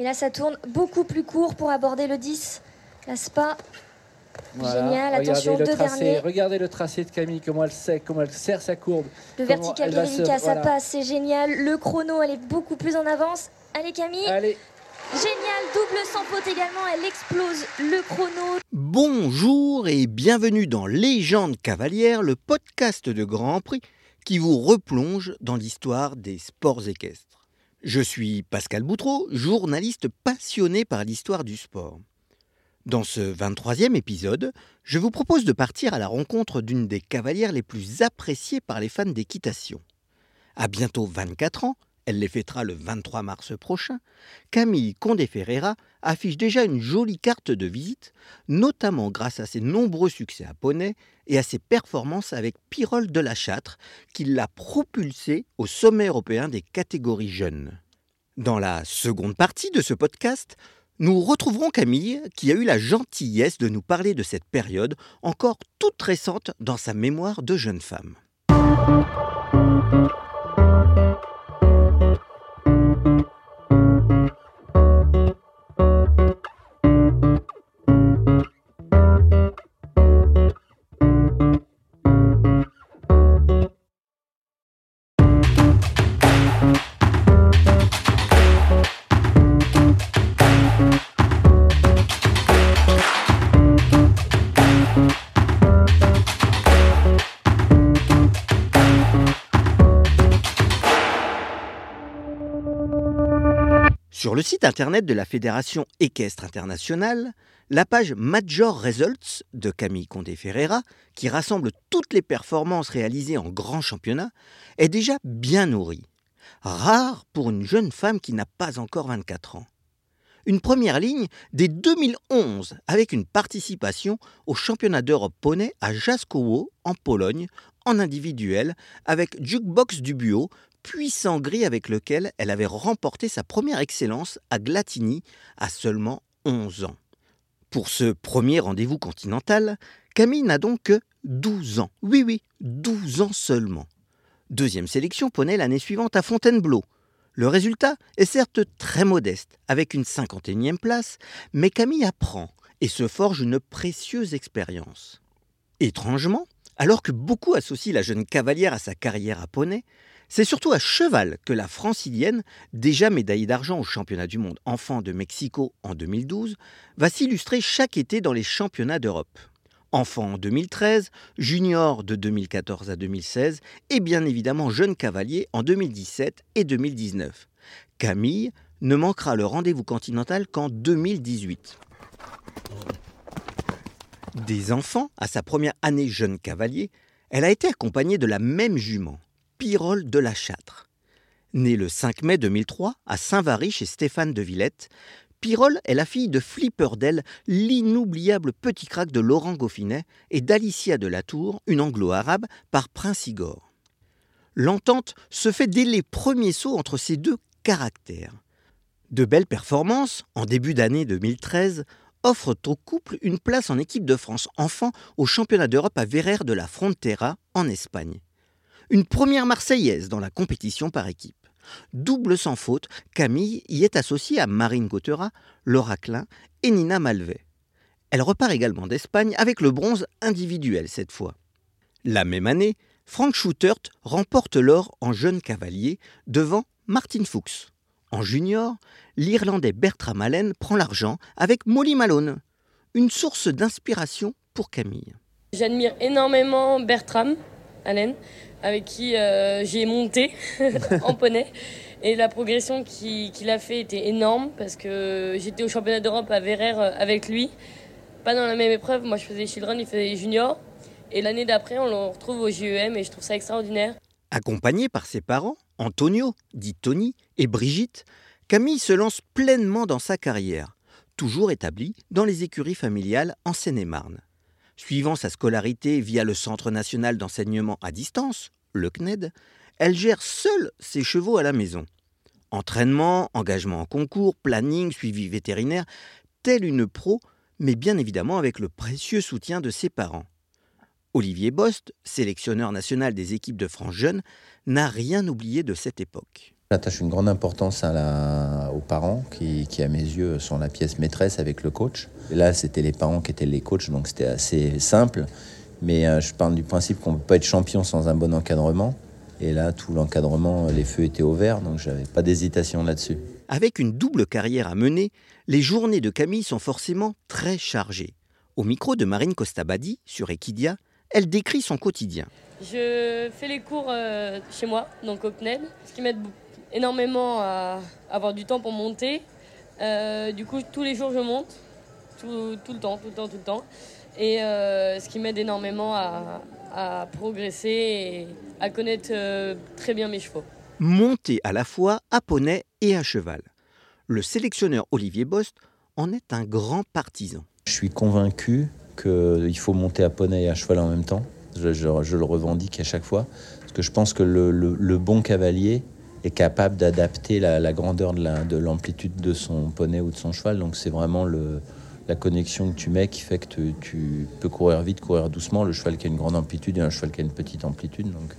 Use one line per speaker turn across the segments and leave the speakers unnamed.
Et là, ça tourne beaucoup plus court pour aborder le 10. La spa.
Voilà.
Génial,
Regardez
attention,
le
deux
tracé.
derniers.
Regardez le tracé de Camille, comment elle sait, comment elle serre sa courbe.
Le vertical de ça
voilà.
passe, c'est génial. Le chrono, elle est beaucoup plus en avance. Allez Camille,
Allez,
génial, double sans faute également, elle explose le chrono.
Bonjour et bienvenue dans Légende cavalière, le podcast de Grand Prix qui vous replonge dans l'histoire des sports équestres. Je suis Pascal Boutreau, journaliste passionné par l'histoire du sport. Dans ce 23e épisode, je vous propose de partir à la rencontre d'une des cavalières les plus appréciées par les fans d'équitation. À bientôt 24 ans, elle les fêtera le 23 mars prochain, Camille Condé Ferreira affiche déjà une jolie carte de visite notamment grâce à ses nombreux succès à poney et à ses performances avec Pyrrhol de la Châtre, qui l'a propulsé au sommet européen des catégories jeunes. Dans la seconde partie de ce podcast, nous retrouverons Camille, qui a eu la gentillesse de nous parler de cette période encore toute récente dans sa mémoire de jeune femme. Site internet de la Fédération équestre internationale, la page Major Results de Camille Condé Ferreira, qui rassemble toutes les performances réalisées en grand championnat, est déjà bien nourrie. Rare pour une jeune femme qui n'a pas encore 24 ans. Une première ligne dès 2011 avec une participation au championnat d'Europe poney à Jaskowo en Pologne en individuel avec Jukebox Dubuo, puissant gris avec lequel elle avait remporté sa première excellence à Glatini à seulement 11 ans. Pour ce premier rendez-vous continental, Camille n'a donc que 12 ans. Oui, oui, 12 ans seulement. Deuxième sélection poney l'année suivante à Fontainebleau. Le résultat est certes très modeste, avec une 51e place, mais Camille apprend et se forge une précieuse expérience. Étrangement, alors que beaucoup associent la jeune cavalière à sa carrière à poney, c'est surtout à cheval que la francilienne, déjà médaillée d'argent au championnat du monde enfant de Mexico en 2012, va s'illustrer chaque été dans les championnats d'Europe. Enfant en 2013, junior de 2014 à 2016 et bien évidemment jeune cavalier en 2017 et 2019. Camille ne manquera le rendez-vous continental qu'en 2018. Des enfants à sa première année jeune cavalier, elle a été accompagnée de la même jument, Pyrrhol de la Châtre. Née le 5 mai 2003 à Saint-Vary chez Stéphane de Villette, Pyrrhol est la fille de Flipperdel, l'inoubliable petit crack de Laurent Goffinet, et d'Alicia de la Tour, une anglo-arabe, par Prince Igor. L'entente se fait dès les premiers sauts entre ces deux caractères. De belles performances, en début d'année 2013, offrent au couple une place en équipe de France enfant au championnat d'Europe à Verrer de la Frontera, en Espagne. Une première marseillaise dans la compétition par équipe. Double sans faute, Camille y est associée à Marine Gautera, Laura Klein et Nina Malvet. Elle repart également d'Espagne avec le bronze individuel cette fois. La même année, Frank Schutert remporte l'or en jeune cavalier devant Martin Fuchs. En junior, l'Irlandais Bertram Allen prend l'argent avec Molly Malone, une source d'inspiration pour Camille.
J'admire énormément Bertram Allen, avec qui euh, j'ai monté en poney. Et la progression qu'il a fait était énorme parce que j'étais au championnat d'Europe à Verrer euh, avec lui. Pas dans la même épreuve, moi je faisais children, il faisait junior. Et l'année d'après, on le retrouve au JEM et je trouve ça extraordinaire.
Accompagnée par ses parents, Antonio, dit Tony, et Brigitte, Camille se lance pleinement dans sa carrière, toujours établie dans les écuries familiales en Seine-et-Marne. Suivant sa scolarité via le Centre national d'enseignement à distance, le CNED, elle gère seule ses chevaux à la maison. Entraînement, engagement en concours, planning, suivi vétérinaire, telle une pro, mais bien évidemment avec le précieux soutien de ses parents. Olivier Bost, sélectionneur national des équipes de France Jeunes, n'a rien oublié de cette époque.
J'attache une grande importance aux parents qui, à mes yeux, sont la pièce maîtresse avec le coach. là, c'était les parents qui étaient les coachs, donc c'était assez simple. Mais euh, je parle du principe qu'on ne peut pas être champion sans un bon encadrement. Et là, tout l'encadrement, les feux étaient au vert, donc j'avais pas d'hésitation là-dessus.
Avec une double carrière à mener, les journées de Camille sont forcément très chargées. Au micro de Marine Costabadi sur Equidia, elle décrit son quotidien.
Je fais les cours euh, chez moi, donc au CNED, ce qui m'aide énormément à avoir du temps pour monter. Euh, du coup, tous les jours, je monte, tout, le temps, tout le temps, tout le temps. Et euh, ce qui m'aide énormément à, progresser et à connaître euh, très bien mes chevaux.
Monter à la fois à poney et à cheval. Le sélectionneur Olivier Bost en est un grand partisan.
Je suis convaincu qu'il faut monter à poney et à cheval en même temps. Je, le revendique à chaque fois. Parce que je pense que le bon cavalier, est capable d'adapter la, grandeur de l'amplitude de, son poney ou de son cheval. Donc c'est vraiment la connexion que tu mets qui fait que tu, peux courir vite, courir doucement. Le cheval qui a une grande amplitude et un cheval qui a une petite amplitude. Donc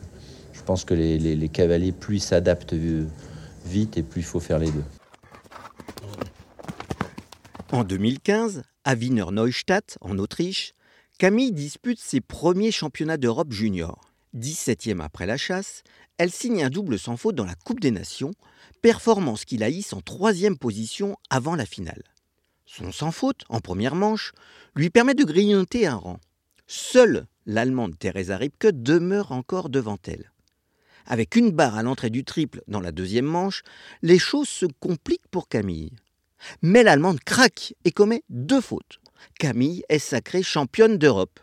je pense que les, les cavaliers, plus ils s'adaptent vite et plus il faut faire les deux.
En 2015, à Wiener Neustadt, en Autriche, Camille dispute ses premiers championnats d'Europe junior. 17e après la chasse, elle signe un double sans faute dans la Coupe des Nations, performance qui la hisse en troisième position avant la finale. Son sans faute, en première manche, lui permet de grignoter un rang. Seule l'Allemande Theresa Ripke demeure encore devant elle. Avec une barre à l'entrée du triple dans la deuxième manche, les choses se compliquent pour Camille. Mais l'Allemande craque et commet deux fautes. Camille est sacrée championne d'Europe.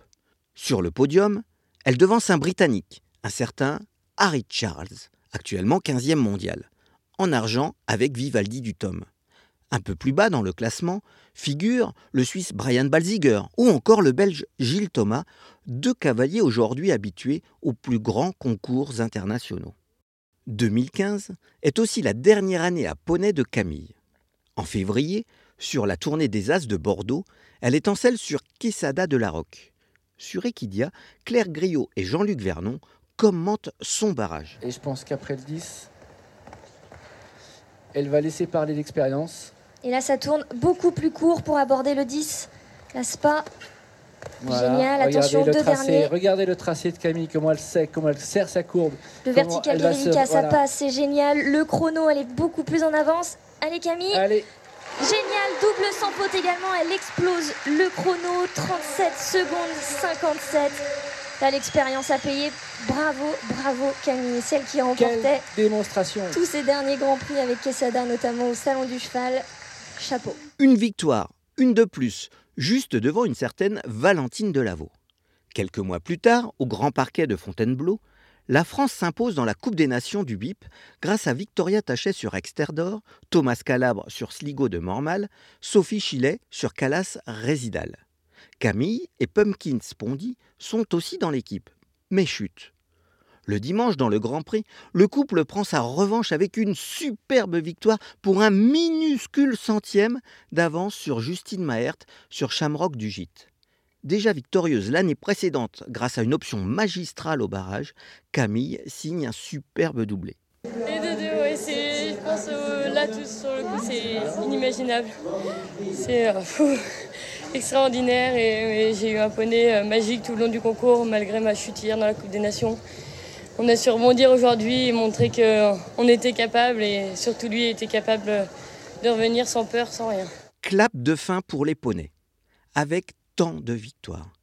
Sur le podium, elle devance un Britannique, un certain Harry Charles, actuellement 15e mondial, en argent avec Vivaldi du tome. Un peu plus bas dans le classement figurent le Suisse Brian Balziger ou encore le Belge Gilles Thomas, deux cavaliers aujourd'hui habitués aux plus grands concours internationaux. 2015 est aussi la dernière année à poney de Camille. En février, sur la tournée des As de Bordeaux, elle est en selle sur Quesada de la Roque. Sur Equidia, Claire Griot et Jean-Luc Vernon commentent son barrage.
Et je pense qu'après le 10, elle va laisser parler l'expérience.
Et là, ça tourne beaucoup plus court pour aborder le 10. La spa. Génial, attention, deux derniers.
Regardez le tracé de Camille, comment elle sait, comment elle serre sa courbe.
Le vertical délicat, ça passe, c'est génial. Le chrono, elle est beaucoup plus en avance. Allez Camille.
Allez.
Génial, double sans faute également, elle explose le chrono, 37 secondes 57. T'as l'expérience à payer. Bravo, bravo Camille, celle qui remportait
démonstration.
tous ces derniers grands prix avec Quesada, notamment au Salon du Cheval. Chapeau.
Une victoire, une de plus, juste devant une certaine Valentine Delaveau. Quelques mois plus tard, au grand parquet de Fontainebleau, la France s'impose dans la Coupe des Nations du BIP grâce à Victoria Tachet sur Exterdor, Thomas Calabre sur Sligo de Mormal, Sophie Chilet sur Calas Résidal. Camille et Pumpkins Pondy sont aussi dans l'équipe, mais chute. Le dimanche, dans le Grand Prix, le couple prend sa revanche avec une superbe victoire pour un minuscule centième d'avance sur Justine Maert sur Shamrock du Gîte. Déjà victorieuse l'année précédente grâce à une option magistrale au barrage, Camille signe un superbe doublé.
Les deux, je pense euh, là tout sur le coup c'est inimaginable. C'est euh, extraordinaire et, j'ai eu un poney euh, magique tout le long du concours malgré ma chute hier dans la Coupe des Nations. On a su rebondir aujourd'hui et montrer qu'on était capable et surtout lui était capable de revenir sans peur, sans rien.
Clap de fin pour les poneys. Avec tant de victoires.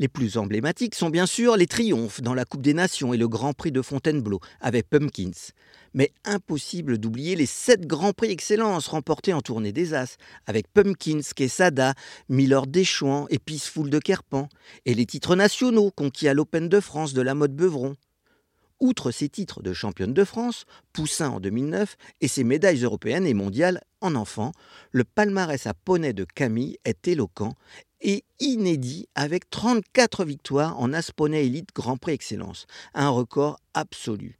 Les plus emblématiques sont bien sûr les triomphes dans la Coupe des Nations et le Grand Prix de Fontainebleau avec Pumpkins. Mais impossible d'oublier les sept Grands Prix Excellence remportés en tournée des As avec Pumpkins, Quesada, Miller Deschouan et Peaceful de Kerpan et les titres nationaux conquis à l'Open de France de la mode Beuvron. Outre ses titres de championne de France, Poussin en 2009 et ses médailles européennes et mondiales en enfant, le palmarès à poney de Camille est éloquent et inédit avec 34 victoires en Asponey Elite Grand Prix Excellence, un record absolu.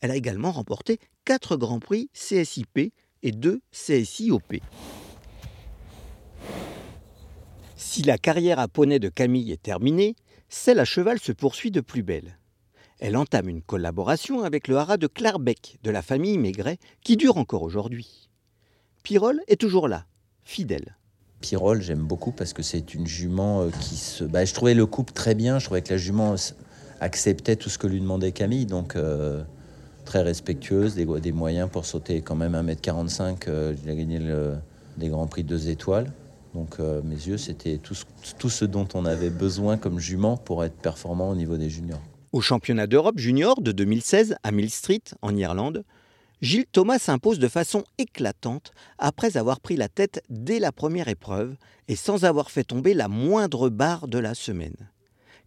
Elle a également remporté 4 Grands Prix CSIP et 2 CSIOP. Si la carrière à poney de Camille est terminée, celle à cheval se poursuit de plus belle. Elle entame une collaboration avec le haras de Clarbec de la famille Maigret qui dure encore aujourd'hui. Pirol est toujours là, fidèle.
Pirol, j'aime beaucoup parce que c'est une jument euh, qui se. Bah, je trouvais le couple très bien. Je trouvais que la jument acceptait tout ce que lui demandait Camille. Donc, euh, très respectueuse, des, moyens pour sauter quand même 1m45. Euh, il a gagné des Grands Prix deux étoiles. Donc, mes yeux, c'était tout, tout ce dont on avait besoin comme jument pour être performant au niveau des juniors.
Au championnat d'Europe junior de 2016 à Mill Street, en Irlande, Gilles Thomas s'impose de façon éclatante après avoir pris la tête dès la première épreuve et sans avoir fait tomber la moindre barre de la semaine.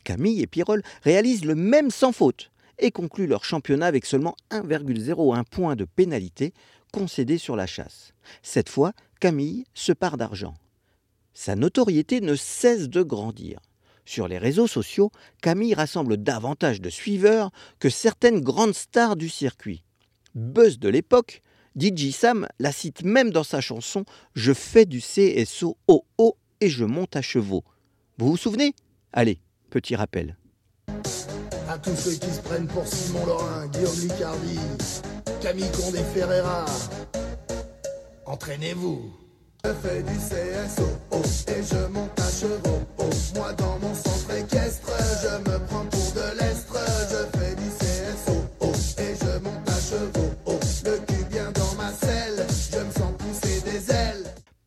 Camille et Pirol réalisent le même sans faute et concluent leur championnat avec seulement 1,01 point de pénalité concédé sur la chasse. Cette fois, Camille se part d'argent. Sa notoriété ne cesse de grandir. Sur les réseaux sociaux, Camille rassemble davantage de suiveurs que certaines grandes stars du circuit buzz de l'époque, DJ Sam la cite même dans sa chanson Je fais du CSO et je monte à chevaux. Vous vous souvenez? Allez, petit rappel.
À tous ceux qui se prennent pour Simon Laurin, Guillaume Licardi, Camille Condé Ferreira, entraînez-vous. Je fais du CSO et je monte à chevaux. Moi dans mon centre équestre, je me prends pour de l'estre.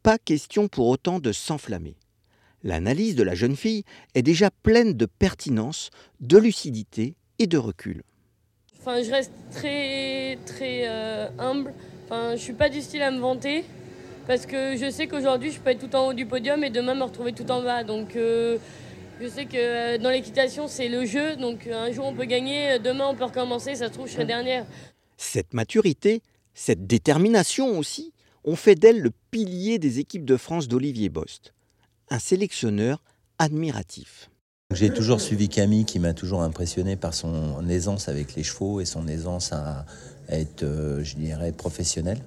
Pas question pour autant de s'enflammer. L'analyse de la jeune fille est déjà pleine de pertinence, de lucidité et de recul.
Enfin, je reste très très euh, humble. Enfin, je suis pas du style à me vanter parce que je sais qu'aujourd'hui je peux être tout en haut du podium et demain me retrouver tout en bas. Donc euh, je sais que euh, dans l'équitation c'est le jeu. Donc un jour on peut gagner, demain on peut recommencer. Ça se trouve je serai dernière.
Cette maturité, cette détermination aussi, ont fait d'elle le pilier des équipes de France d'Olivier Bost, un sélectionneur admiratif.
J'ai toujours suivi Camille qui m'a toujours impressionné par son aisance avec les chevaux et son aisance à, être, euh, je dirais, professionnel.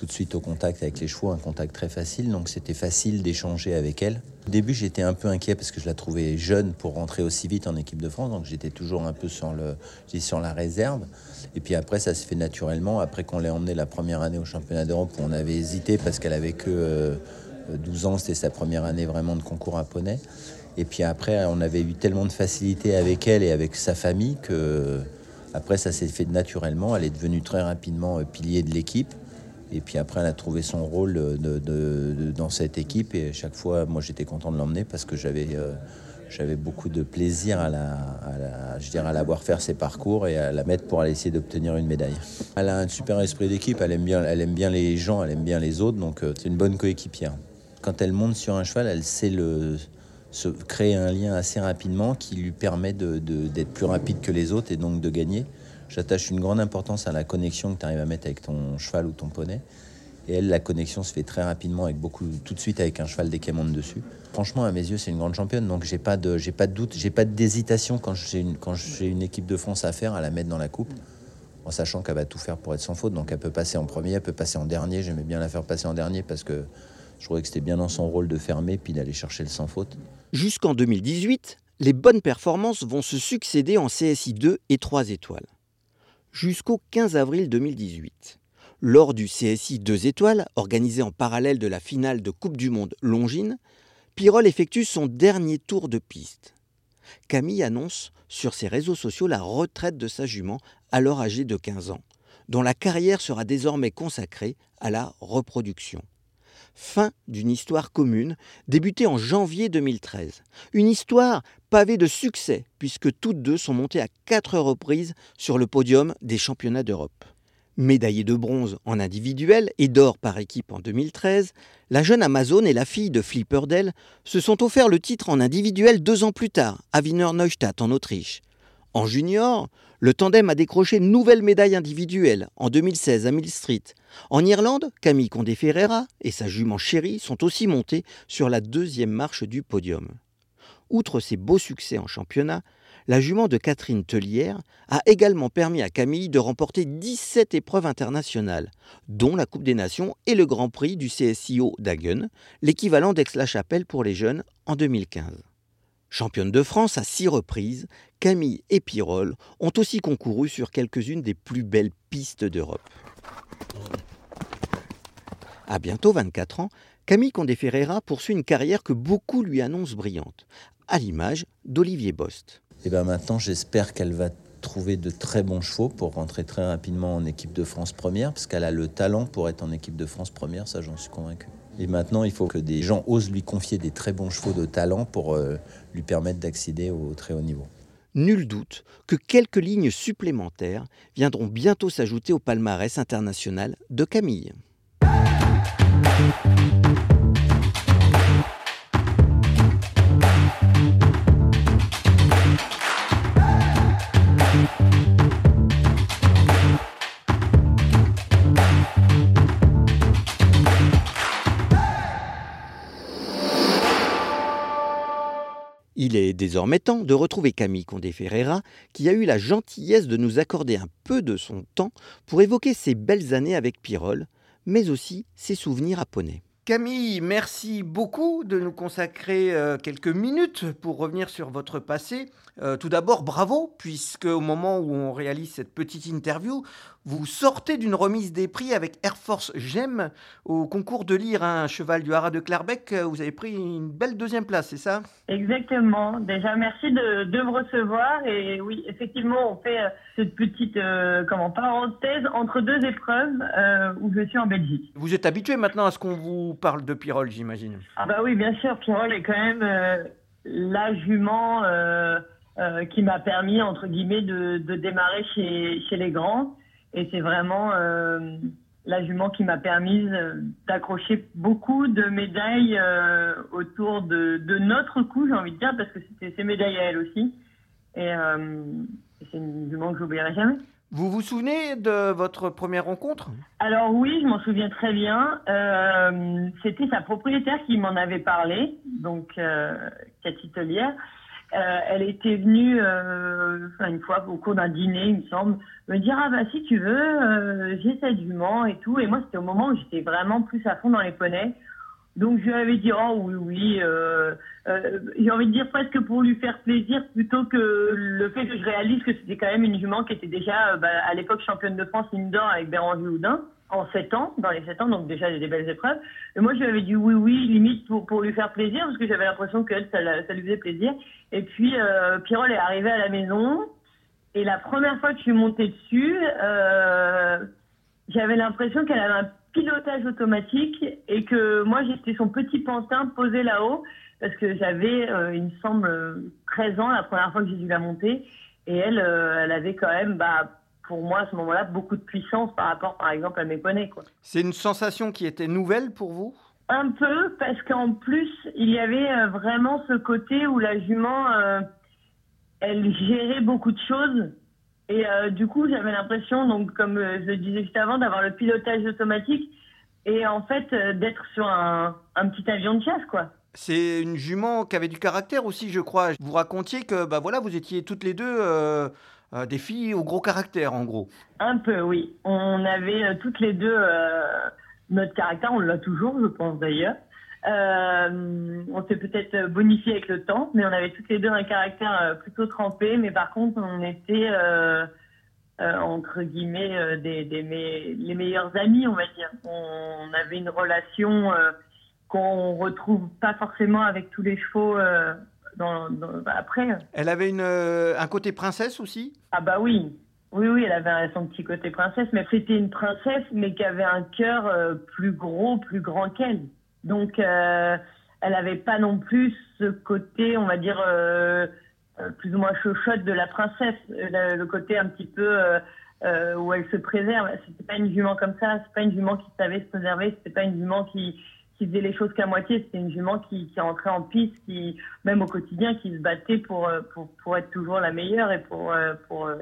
Tout de suite au contact avec les chevaux, un contact très facile, donc c'était facile d'échanger avec elle. Au début, j'étais un peu inquiet parce que je la trouvais jeune pour rentrer aussi vite en équipe de France, donc j'étais toujours un peu sur, le, sur la réserve. Et puis après, ça se fait naturellement. Après qu'on l'ait emmenée la première année au championnat d'Europe, on avait hésité parce qu'elle avait que 12 euh, ans, c'était sa première année vraiment de concours à poney. Et puis après, on avait eu tellement de facilité avec elle et avec sa famille que après, ça s'est fait naturellement. Elle est devenue très rapidement euh, pilier de l'équipe. Et puis après, elle a trouvé son rôle de, dans cette équipe. Et chaque fois, moi, j'étais content de l'emmener parce que j'avais euh, beaucoup de plaisir à la, je à la voir faire ses parcours et à la mettre pour aller essayer d'obtenir une médaille. Elle a un super esprit d'équipe, elle aime bien, elle aime bien les gens, elle aime bien les autres, donc euh, c'est une bonne coéquipière. Quand elle monte sur un cheval, elle sait créer un lien assez rapidement qui lui permet d'être plus rapide que les autres et donc de gagner. J'attache une grande importance à la connexion que tu arrives à mettre avec ton cheval ou ton poney. Et elle, la connexion se fait très rapidement, avec beaucoup, tout de suite avec un cheval dès qu'elle monte dessus. Franchement, à mes yeux, c'est une grande championne, donc j'ai pas de, j'ai pas de doute, j'ai pas d'hésitation quand j'ai une, quand j'ai une équipe de France à faire, à la mettre dans la coupe, en sachant qu'elle va tout faire pour être sans faute. Donc elle peut passer en premier, elle peut passer en dernier. J'aimais bien la faire passer en dernier parce que je trouvais que c'était bien dans son rôle de fermer puis d'aller chercher le sans faute.
Jusqu'en 2018, les bonnes performances vont se succéder en CSI 2 et 3 étoiles. Jusqu'au 15 avril 2018. Lors du CSI 2 étoiles, organisé en parallèle de la finale de Coupe du Monde Longines, Pirol effectue son dernier tour de piste. Camille annonce sur ses réseaux sociaux la retraite de sa jument, alors âgée de 15 ans, dont la carrière sera désormais consacrée à la reproduction. Fin d'une histoire commune débutée en janvier 2013. Une histoire pavée de succès puisque toutes deux sont montées à quatre reprises sur le podium des championnats d'Europe. Médaillée de bronze en individuel et d'or par équipe en 2013, la jeune Amazon et la fille de Flipperdell se sont offert le titre en individuel deux ans plus tard, à Wiener Neustadt en Autriche. En junior, le tandem a décroché une nouvelle médaille individuelle en 2016 à Mill Street. En Irlande, Camille Condé Ferreira et sa jument chérie sont aussi montés sur la deuxième marche du podium. Outre ses beaux succès en championnat, la jument de Catherine Tellière a également permis à Camille de remporter 17 épreuves internationales, dont la Coupe des Nations et le Grand Prix du CSIO d'Hagen, l'équivalent d'Aix-la-Chapelle pour les jeunes en 2015. Championne de France à six reprises, Camille et Pirol ont aussi concouru sur quelques-unes des plus belles pistes d'Europe. À bientôt 24 ans, Camille Condé Ferreira poursuit une carrière que beaucoup lui annoncent brillante, à l'image d'Olivier Bost.
Et bien maintenant, j'espère qu'elle va trouver de très bons chevaux pour rentrer très rapidement en équipe de France première, parce qu'elle a le talent pour être en équipe de France première, ça j'en suis convaincu. Et maintenant, il faut que des gens osent lui confier des très bons chevaux de talent pour euh, lui permettre d'accéder au très haut niveau.
Nul doute que quelques lignes supplémentaires viendront bientôt s'ajouter au palmarès international de Camille. Il est désormais temps de retrouver Camille Condé Ferreira, qui a eu la gentillesse de nous accorder un peu de son temps pour évoquer ses belles années avec Pirol, mais aussi ses souvenirs à Poney. Camille, merci beaucoup de nous consacrer euh, quelques minutes pour revenir sur votre passé. Euh, tout d'abord, bravo, puisque au moment où on réalise cette petite interview, vous sortez d'une remise des prix avec Air Force Gem au concours de lire un cheval du Haras de Clarbec. Vous avez pris une belle deuxième place, c'est ça?
Exactement. Déjà, merci de, de, me recevoir. Et oui, effectivement, on fait euh, cette petite euh, comment, parenthèse entre deux épreuves euh, où je suis en Belgique.
Vous êtes habitué maintenant à ce qu'on vous parle de Pirol, j'imagine?
Ah bah oui, bien sûr. Pirol est quand même euh, la jument qui m'a permis, entre guillemets, de, de démarrer chez, chez les grands. Et c'est vraiment euh, la jument qui m'a permis euh, d'accrocher beaucoup de médailles euh, autour de, de, notre cou, j'ai envie de dire, parce que c'était ses médailles à elle aussi. Et euh, c'est une jument que j'oublierai jamais.
Vous vous souvenez de votre première rencontre?
Alors oui, je m'en souviens très bien. C'était sa propriétaire qui m'en avait parlé, donc Cathy Telière. Euh, elle était venue euh, une fois au cours d'un dîner, il me semble, me dire ah bah si tu veux, euh, j'ai cette jument et tout. Et moi c'était au moment où j'étais vraiment plus à fond dans les poneys. Donc je lui avais dit oh oui oui, euh, j'ai envie de dire presque pour lui faire plaisir plutôt que le fait que je réalise que c'était quand même une jument qui était déjà bah, à l'époque championne de France indoor avec Béranger Houdin en 7 ans, dans les 7 ans, donc déjà des belles épreuves. Et moi, je lui avais dit oui, oui, limite pour, pour lui faire plaisir, parce que j'avais l'impression qu'elle, ça, ça, lui faisait plaisir. Et puis, euh, Pirol est arrivé à la maison, et la première fois que je suis montée dessus, euh, j'avais l'impression qu'elle avait un pilotage automatique, et que moi, j'étais son petit pantin posé là-haut, parce que j'avais, euh, il me semble, 13 ans la première fois que j'ai dû la monter, et elle, euh, elle avait quand même... Bah, pour moi, à ce moment-là, beaucoup de puissance par rapport, par exemple, à mes poneys.
C'est une sensation qui était nouvelle pour vous?
Un peu, parce qu'en plus, il y avait euh, vraiment ce côté où la jument, euh, elle gérait beaucoup de choses. Et euh, du coup, j'avais l'impression, donc comme je le disais juste avant, d'avoir le pilotage automatique et en fait d'être sur un, un, petit avion de chasse, quoi.
C'est une jument qui avait du caractère aussi, je crois. Vous racontiez que bah voilà, vous étiez toutes les deux des filles au gros caractère, en gros.
Un peu, oui. On avait toutes les deux notre caractère, on l'a toujours, je pense d'ailleurs. Euh, on s'est peut-être bonifié avec le temps, mais on avait toutes les deux un caractère plutôt trempé. Mais par contre, on était euh, euh, entre guillemets des, des me les meilleurs amis, on va dire. On avait une relation qu'on retrouve pas forcément avec tous les chevaux dans, dans, bah, après.
Elle avait une, euh, un côté princesse aussi?
Ah bah oui. Oui, oui, elle avait son petit côté princesse, mais c'était une princesse, mais qui avait un cœur euh, plus gros, plus grand qu'elle. Donc, euh, elle n'avait pas non plus ce côté, on va dire, euh, plus ou moins chochotte de la princesse, le, côté un petit peu où elle se préserve. C'était pas une jument comme ça, c'est pas une jument qui savait se préserver, c'était pas une jument qui, faisait les choses qu'à moitié. C'était une jument qui, qui rentrait en piste, qui, même au quotidien, qui se battait pour, être toujours la meilleure et pour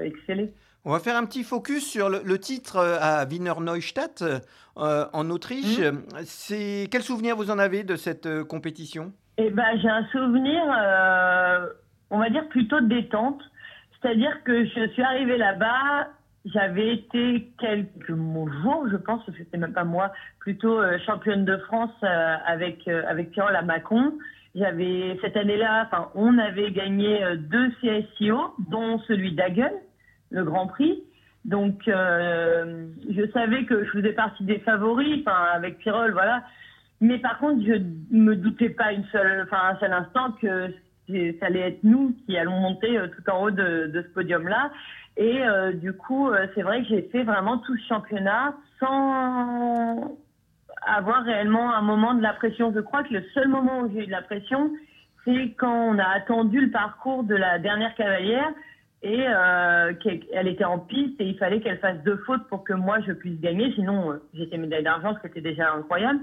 exceller.
On va faire un petit focus sur le, le titre à Wiener Neustadt, euh, en Autriche. Mmh. C'est Quel souvenir vous en avez de cette euh, compétition?
Eh ben, J'ai un souvenir, euh, on va dire, plutôt de détente. C'est-à-dire que je suis arrivée là-bas j'avais été quelques jours, je pense, que c'était même pas moi, plutôt euh, championne de France euh, avec euh, avec Pierre à Macon. J'avais cette année-là, enfin, on avait gagné euh, deux CSIO, dont celui d'Agen, le Grand Prix. Donc, euh, je savais que je faisais partie des favoris, enfin, avec Pirol, voilà. Mais par contre, je me doutais pas une seule, enfin, un seul instant que ça allait être nous qui allons monter euh, tout en haut de, de ce podium-là. Et euh, du coup, euh, c'est vrai que j'ai fait vraiment tout ce championnat sans avoir réellement un moment de la pression. Je crois que le seul moment où j'ai eu de la pression, c'est quand on a attendu le parcours de la dernière cavalière et euh, qu'elle elle était en piste et il fallait qu'elle fasse deux fautes pour que moi je puisse gagner. Sinon, euh, j'étais médaille d'argent, ce qui était déjà incroyable.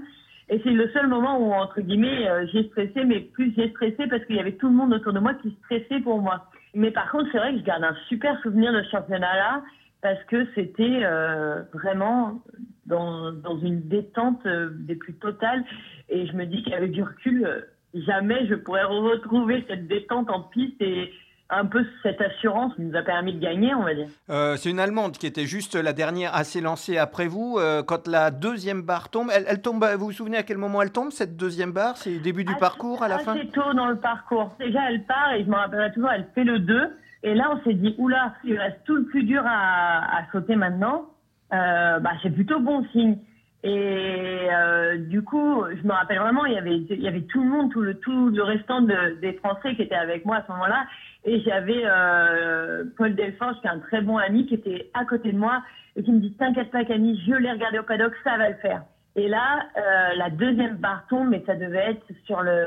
Et c'est le seul moment où, entre guillemets, euh, j'ai stressé, mais plus j'ai stressé parce qu'il y avait tout le monde autour de moi qui stressait pour moi. Mais par contre, c'est vrai que je garde un super souvenir de ce championnat-là parce que c'était euh, vraiment dans, dans une détente des plus totales. Et je me dis qu'avec du recul, jamais je pourrais retrouver cette détente en piste et un peu cette assurance nous a permis de gagner, on va dire.
Euh, c'est une Allemande qui était juste la dernière à s'élancer après vous. Euh, quand la deuxième barre tombe, elle, elle tombe. Vous vous souvenez à quel moment elle tombe cette deuxième barre? C'est le début du
Assez-
parcours à la fin?
Assez tôt dans le parcours. Déjà, elle part et je me rappellerai toujours, elle fait le 2. Et là, on s'est dit, oula, il reste tout le plus dur à, à sauter maintenant. Euh, bah, c'est plutôt bon signe. Et euh, du coup, je me rappelle vraiment, il y avait, il y avait tout le monde, tout le, tout le restant de- des Français qui étaient avec moi à ce moment-là. Et j'avais euh, Paul Delforge, qui est un très bon ami, qui était à côté de moi et qui me dit T'inquiète pas, Camille, je l'ai regardé au paddock, ça va le faire. Et là, euh, la deuxième barre tombe, mais ça devait être sur le,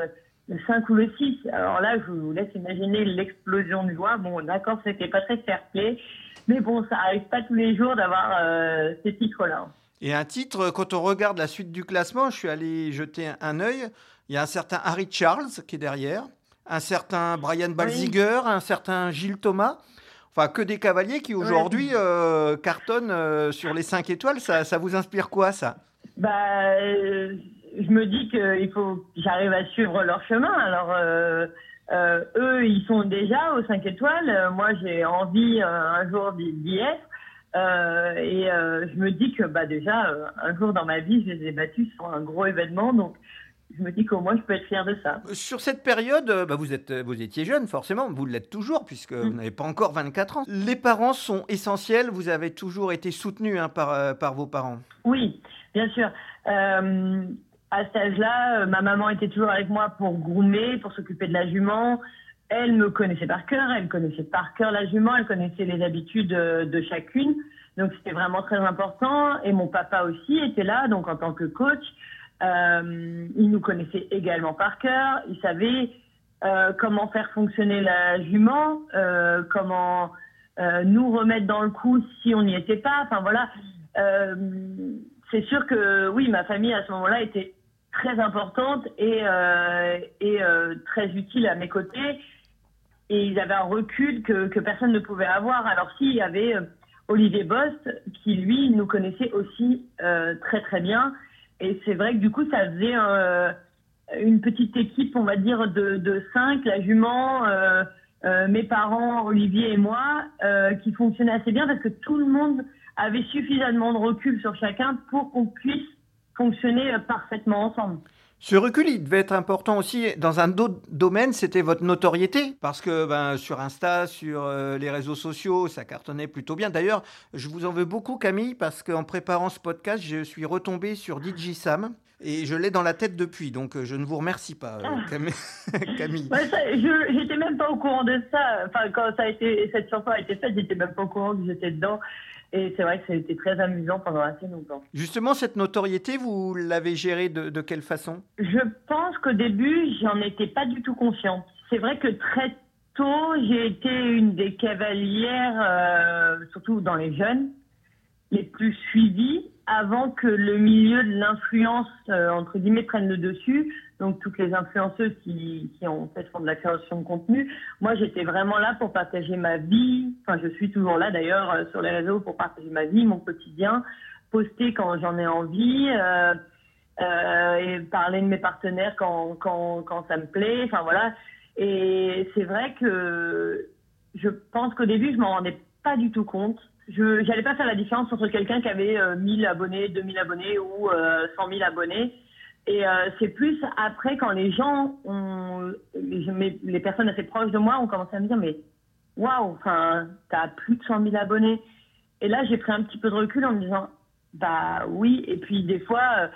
le 5 ou le 6. Alors là, je vous laisse imaginer l'explosion de joie. Bon, d'accord, c'était pas très fair play, mais bon, ça arrive pas tous les jours d'avoir euh, ces titres-là.
Et un titre, quand on regarde la suite du classement, je suis allé jeter un, un œil. Il y a un certain Harry Charles qui est derrière, un certain Brian Balziger, un certain Gilles Thomas. Enfin, que des cavaliers qui aujourd'hui euh, cartonnent euh, sur les 5 étoiles. Ça, ça vous inspire quoi, ça?
Bah, euh, je me dis qu'il faut que j'arrive à suivre leur chemin. Alors, eux, ils sont déjà aux 5 étoiles. Moi, j'ai envie un jour d'y être. Et je me dis que bah, déjà, un jour dans ma vie, je les ai battus sur un gros événement. Donc, je me dis qu'au moins, je peux être fière de ça.
Sur cette période, euh, bah, vous, êtes, vous étiez jeune, forcément, vous l'êtes toujours, puisque vous n'avez pas encore 24 ans. Les parents sont essentiels, vous avez toujours été soutenu hein, par, euh, par vos parents.
Oui, bien sûr. Euh, à cet âge-là, euh, ma maman était toujours avec moi pour groomer, pour s'occuper de la jument. Elle me connaissait par cœur, elle connaissait par cœur la jument, elle connaissait les habitudes euh, de chacune. Donc c'était vraiment très important. Et mon papa aussi était là, donc en tant que coach. Euh, il nous connaissait également par cœur. Il savait euh, comment faire fonctionner la jument, euh, comment euh, nous remettre dans le coup si on n'y était pas. Enfin voilà. Euh, c'est sûr que oui, ma famille à ce moment-là était très importante et, très utile à mes côtés. Et ils avaient un recul que, personne ne pouvait avoir. Alors s'il y avait Olivier Bost, qui lui nous connaissait aussi très très bien. Et c'est vrai que du coup, ça faisait euh, une petite équipe, on va dire, de, cinq, la jument, euh, euh, mes parents, Olivier et moi, qui fonctionnait assez bien parce que tout le monde avait suffisamment de recul sur chacun pour qu'on puisse fonctionner parfaitement ensemble.
Ce recul, il devait être important aussi dans un autre domaine, c'était votre notoriété. Parce que ben, sur Insta, sur euh, les réseaux sociaux, ça cartonnait plutôt bien. D'ailleurs, je vous en veux beaucoup, Camille, parce qu'en préparant ce podcast, je suis retombé sur DJ Sam. Et je l'ai dans la tête depuis, donc euh, je ne vous remercie pas, euh,
Ah.
Cam- Camille.
Ça, je j'étais même pas au courant de ça. Enfin, quand ça a été, cette chanson a été faite, j'étais même pas au courant que j'étais dedans. Et c'est vrai que ça a été très amusant pendant assez longtemps.
Justement, cette notoriété, vous l'avez gérée de, de quelle façon?
Je pense qu'au début, j'en étais pas du tout consciente. C'est vrai que très tôt, j'ai été une des cavalières, euh, surtout dans les jeunes, les plus suivies avant que le milieu de l'influence, euh, entre guillemets, prenne le dessus. Donc, toutes les influenceuses qui, qui en fait font de la création de contenu. Moi, j'étais vraiment là pour partager ma vie. Enfin, je suis toujours là d'ailleurs euh, sur les réseaux pour partager ma vie, mon quotidien, poster quand j'en ai envie. euh, et parler de mes partenaires quand, quand, quand ça me plaît. Enfin voilà. Et c'est vrai que je pense qu'au début, je m'en rendais pas du tout compte. Je j'allais pas faire la différence entre quelqu'un qui avait euh, 1000 abonnés, 2000 abonnés ou euh, 100 000 abonnés. Et euh, c'est plus après quand les gens ont, les, personnes assez proches de moi ont commencé à me dire mais waouh, t'as plus de 100 000 abonnés. Et là j'ai pris un petit peu de recul en me disant bah oui. Et puis des fois, euh, euh,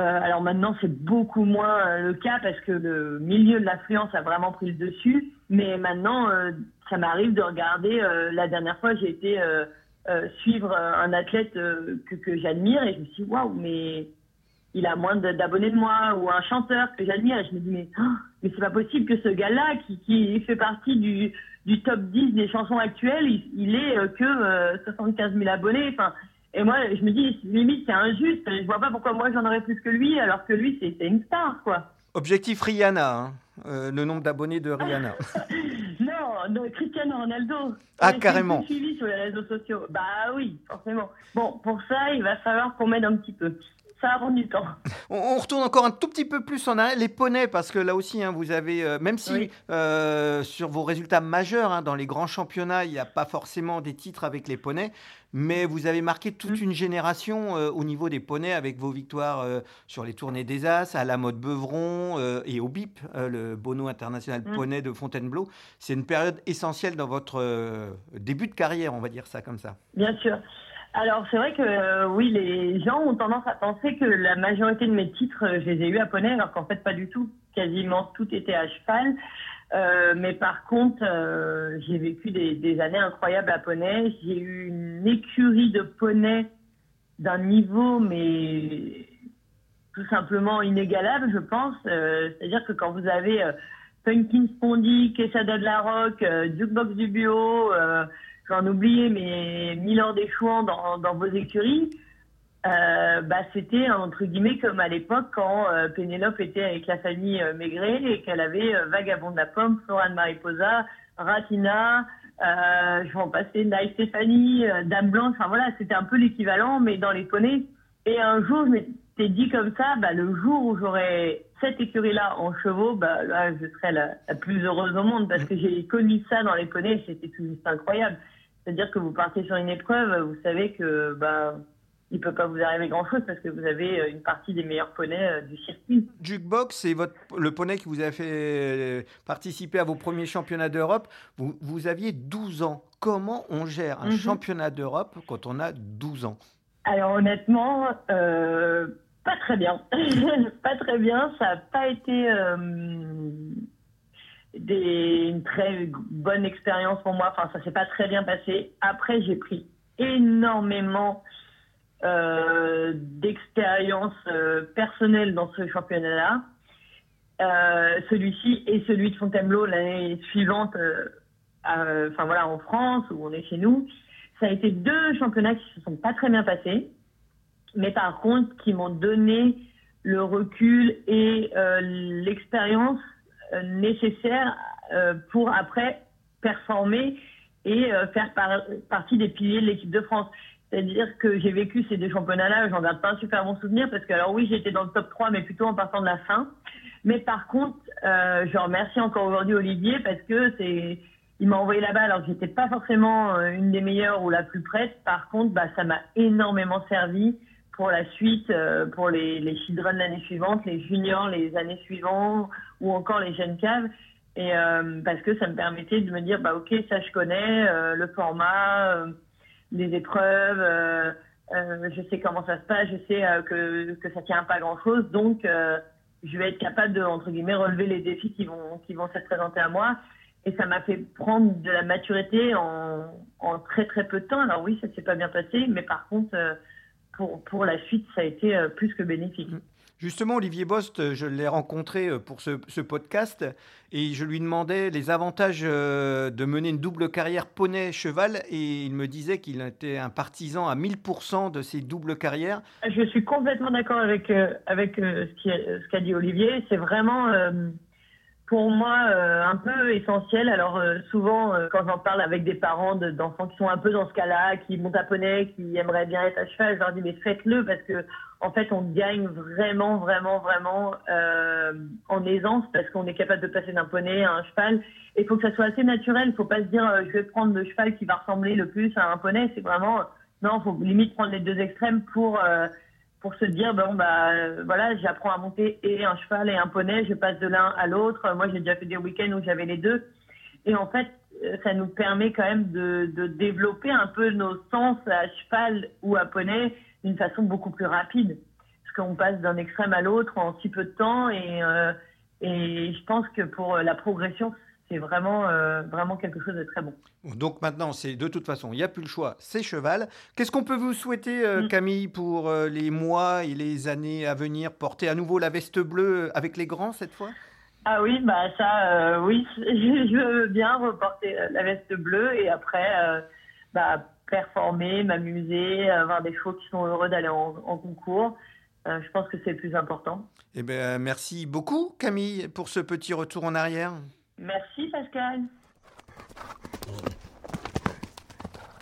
alors maintenant c'est beaucoup moins euh, le cas parce que le milieu de l'affluence a vraiment pris le dessus. Mais maintenant euh, ça m'arrive de regarder. euh, la dernière fois j'ai été euh, euh, suivre euh, un athlète euh, que, j'admire et je me suis dit waouh mais il a moins d'abonnés de moi ou un chanteur que j'admire je me dis mais, oh, mais c'est pas possible que ce gars-là qui, fait partie du, du top 10 des chansons actuelles il, il ait euh, que euh, 75 000 abonnés et moi je me dis limite c'est injuste je vois pas pourquoi moi j'en aurais plus que lui alors que lui c'est une star quoi
Objectif Rihanna, hein, euh, le nombre d'abonnés de Rihanna.
non, non, Cristiano Ronaldo.
Ah, carrément.
suivi sur les réseaux sociaux. Bah oui, forcément. Bon, pour ça, il va falloir qu'on m'aide un petit peu. Ça va prendre du temps.
On, retourne encore un tout petit peu plus en arrière, les poneys, parce que là aussi, hein, vous avez, euh, même si
Oui.
euh, sur vos résultats majeurs hein, dans les grands championnats, il n'y a pas forcément des titres avec les poneys, mais vous avez marqué toute
Mm.
une génération euh, au niveau des poneys avec vos victoires sur les tournées des As, à la mode Beuvron et au BIP, le Bono International
Mm.
Poney de Fontainebleau. C'est une période essentielle dans votre début de carrière, on va dire ça comme ça.
Bien sûr. Alors, c'est vrai que euh, oui, les gens ont tendance à penser que la majorité de mes titres, euh, je les ai eus à poney, alors qu'en fait, pas du tout. Quasiment tout était à cheval. Euh, mais par contre, euh, j'ai vécu des, des années incroyables à poney. J'ai eu une écurie de poney d'un niveau, mais tout simplement inégalable, je pense. Euh, C'est-à-dire que quand vous avez Punkin Spondy, Quesada de la Rock, Jukebox du Bio, euh, j'en oubliais, mais Milan des Chouans dans, dans vos écuries, euh, bah, c'était entre guillemets comme à l'époque quand euh, Pénélope était avec la famille euh, Maigret et qu'elle avait euh, Vagabond de la Pomme, Flora de Mariposa, Ratina, je vais en passer Night Stéphanie, Dame Blanche, enfin voilà, c'était un peu l'équivalent, mais dans les poneys. Et un jour, je m'étais dit comme ça, bah, le jour où j'aurai cette écurie-là en chevaux, bah, là, je serai la, la plus heureuse au monde parce que j'ai connu ça dans les poneys, c'était tout juste incroyable. C'est-à-dire que vous partez sur une épreuve, vous savez que bah, il peut pas vous arriver grand-chose parce que vous avez euh, une partie des meilleurs poneys euh, du circuit.
Jukebox, c'est votre, le poney qui vous a fait euh, participer à vos premiers championnats d'Europe. Vous, vous aviez 12 ans. Comment on gère un
Mhm.
championnat d'Europe quand on a 12 ans?
Alors honnêtement, euh, pas très bien. pas très bien. Ça n'a pas été euh, une très bonne expérience pour moi. Enfin, ça s'est pas très bien passé. Après, j'ai pris énormément euh, d'expérience euh, personnelle dans ce championnat-là. Euh, celui-ci et celui de Fontainebleau l'année suivante, euh, enfin voilà, en France, où on est chez nous. Ça a été deux championnats qui se sont pas très bien passés, mais par contre qui m'ont donné le recul et l'expérience euh, nécessaire euh, pour après performer et euh, faire par- partie des piliers de l'équipe de France. C'est-à-dire que j'ai vécu ces deux championnats-là, j'en garde pas un super bon souvenir parce que alors oui, j'étais dans le top 3, mais plutôt en partant de la fin. Mais par contre, je remercie encore aujourd'hui Olivier parce que c'est, il m'a envoyé là-bas alors que j'étais pas forcément une des meilleures ou la plus prête. Par contre, bah, ça m'a énormément servi pour la suite, euh, pour les, les children l'année suivante, les juniors les années suivantes ou encore les jeunes caves. Et euh, parce que ça me permettait de me dire, bah ok, ça je connais, euh, le format, les épreuves, je sais comment ça se passe, je sais que, que ça tient pas grand-chose, donc euh, je vais être capable de, entre guillemets, relever les défis qui vont, qui vont se présenter à moi. Et ça m'a fait prendre de la maturité en, en très très peu de temps. Alors oui, ça s'est pas bien passé, mais par contre, pour, pour la suite, ça a été euh, plus que bénéfique.
Justement, Olivier Bost, euh, je l'ai rencontré euh, pour ce, ce podcast et je lui demandais les avantages de mener une double carrière poney-cheval et il me disait qu'il était un partisan à 1000% de ces doubles carrières.
Je suis complètement d'accord avec, avec ce qu'a dit Olivier. C'est vraiment, euh, pour moi, euh, un peu essentiel. Alors, euh, souvent, euh, quand j'en parle avec des parents de- d'enfants qui sont un peu dans ce cas-là, qui montent à poney, qui aimeraient bien être à cheval, je leur dis, mais faites-le parce que en fait, on gagne vraiment, vraiment, vraiment euh, en aisance parce qu'on est capable de passer d'un poney à un cheval. Et faut que ça soit assez naturel. Il faut pas se dire, euh, je vais prendre le cheval qui va ressembler le plus à un poney. C'est vraiment, non, faut limite prendre les deux extrêmes pour euh, pour se dire, bon, bah, euh, voilà, j'apprends à monter et un cheval et un poney. Je passe de l'un à l'autre. Moi, j'ai déjà fait des week-ends où j'avais les deux. Et en fait, euh, ça nous permet quand même de, de développer un peu nos sens à cheval ou à poney d'une façon beaucoup plus rapide. Parce qu'on passe d'un extrême à l'autre en si peu de temps et, euh, et je pense que pour la progression, c'est vraiment, euh, vraiment quelque chose de très bon.
Donc maintenant, c'est de toute façon, il n'y a plus le choix, c'est cheval. Qu'est-ce qu'on peut vous souhaiter, euh,
Mm.
Camille, pour euh, les mois et les années à venir Porter à nouveau la veste bleue avec les grands cette fois?
Ah oui, bah ça, oui, je veux bien reporter la veste bleue et après, bah, performer, m'amuser, avoir des chevaux qui sont heureux d'aller en, en concours. Euh, je pense que c'est le plus important.
Eh bien, merci beaucoup, Camille, pour ce petit retour en arrière.
Merci Pascal.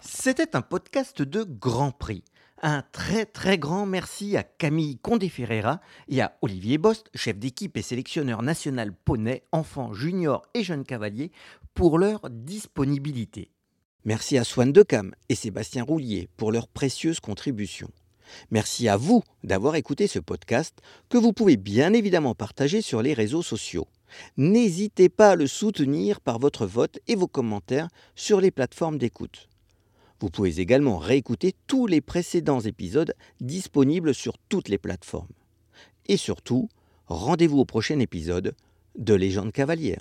C'était un podcast de Grand Prix. Un très très grand merci à Camille Condé-Ferreira et à Olivier Bost, chef d'équipe et sélectionneur national poney, enfants, juniors et jeunes cavaliers, pour leur disponibilité. Merci à Swan Decam et Sébastien Roulier pour leurs précieuses contributions. Merci à vous d'avoir écouté ce podcast que vous pouvez bien évidemment partager sur les réseaux sociaux. N'hésitez pas à le soutenir par votre vote et vos commentaires sur les plateformes d'écoute. Vous pouvez également réécouter tous les précédents épisodes disponibles sur toutes les plateformes. Et surtout, rendez-vous au prochain épisode de Légende cavalière.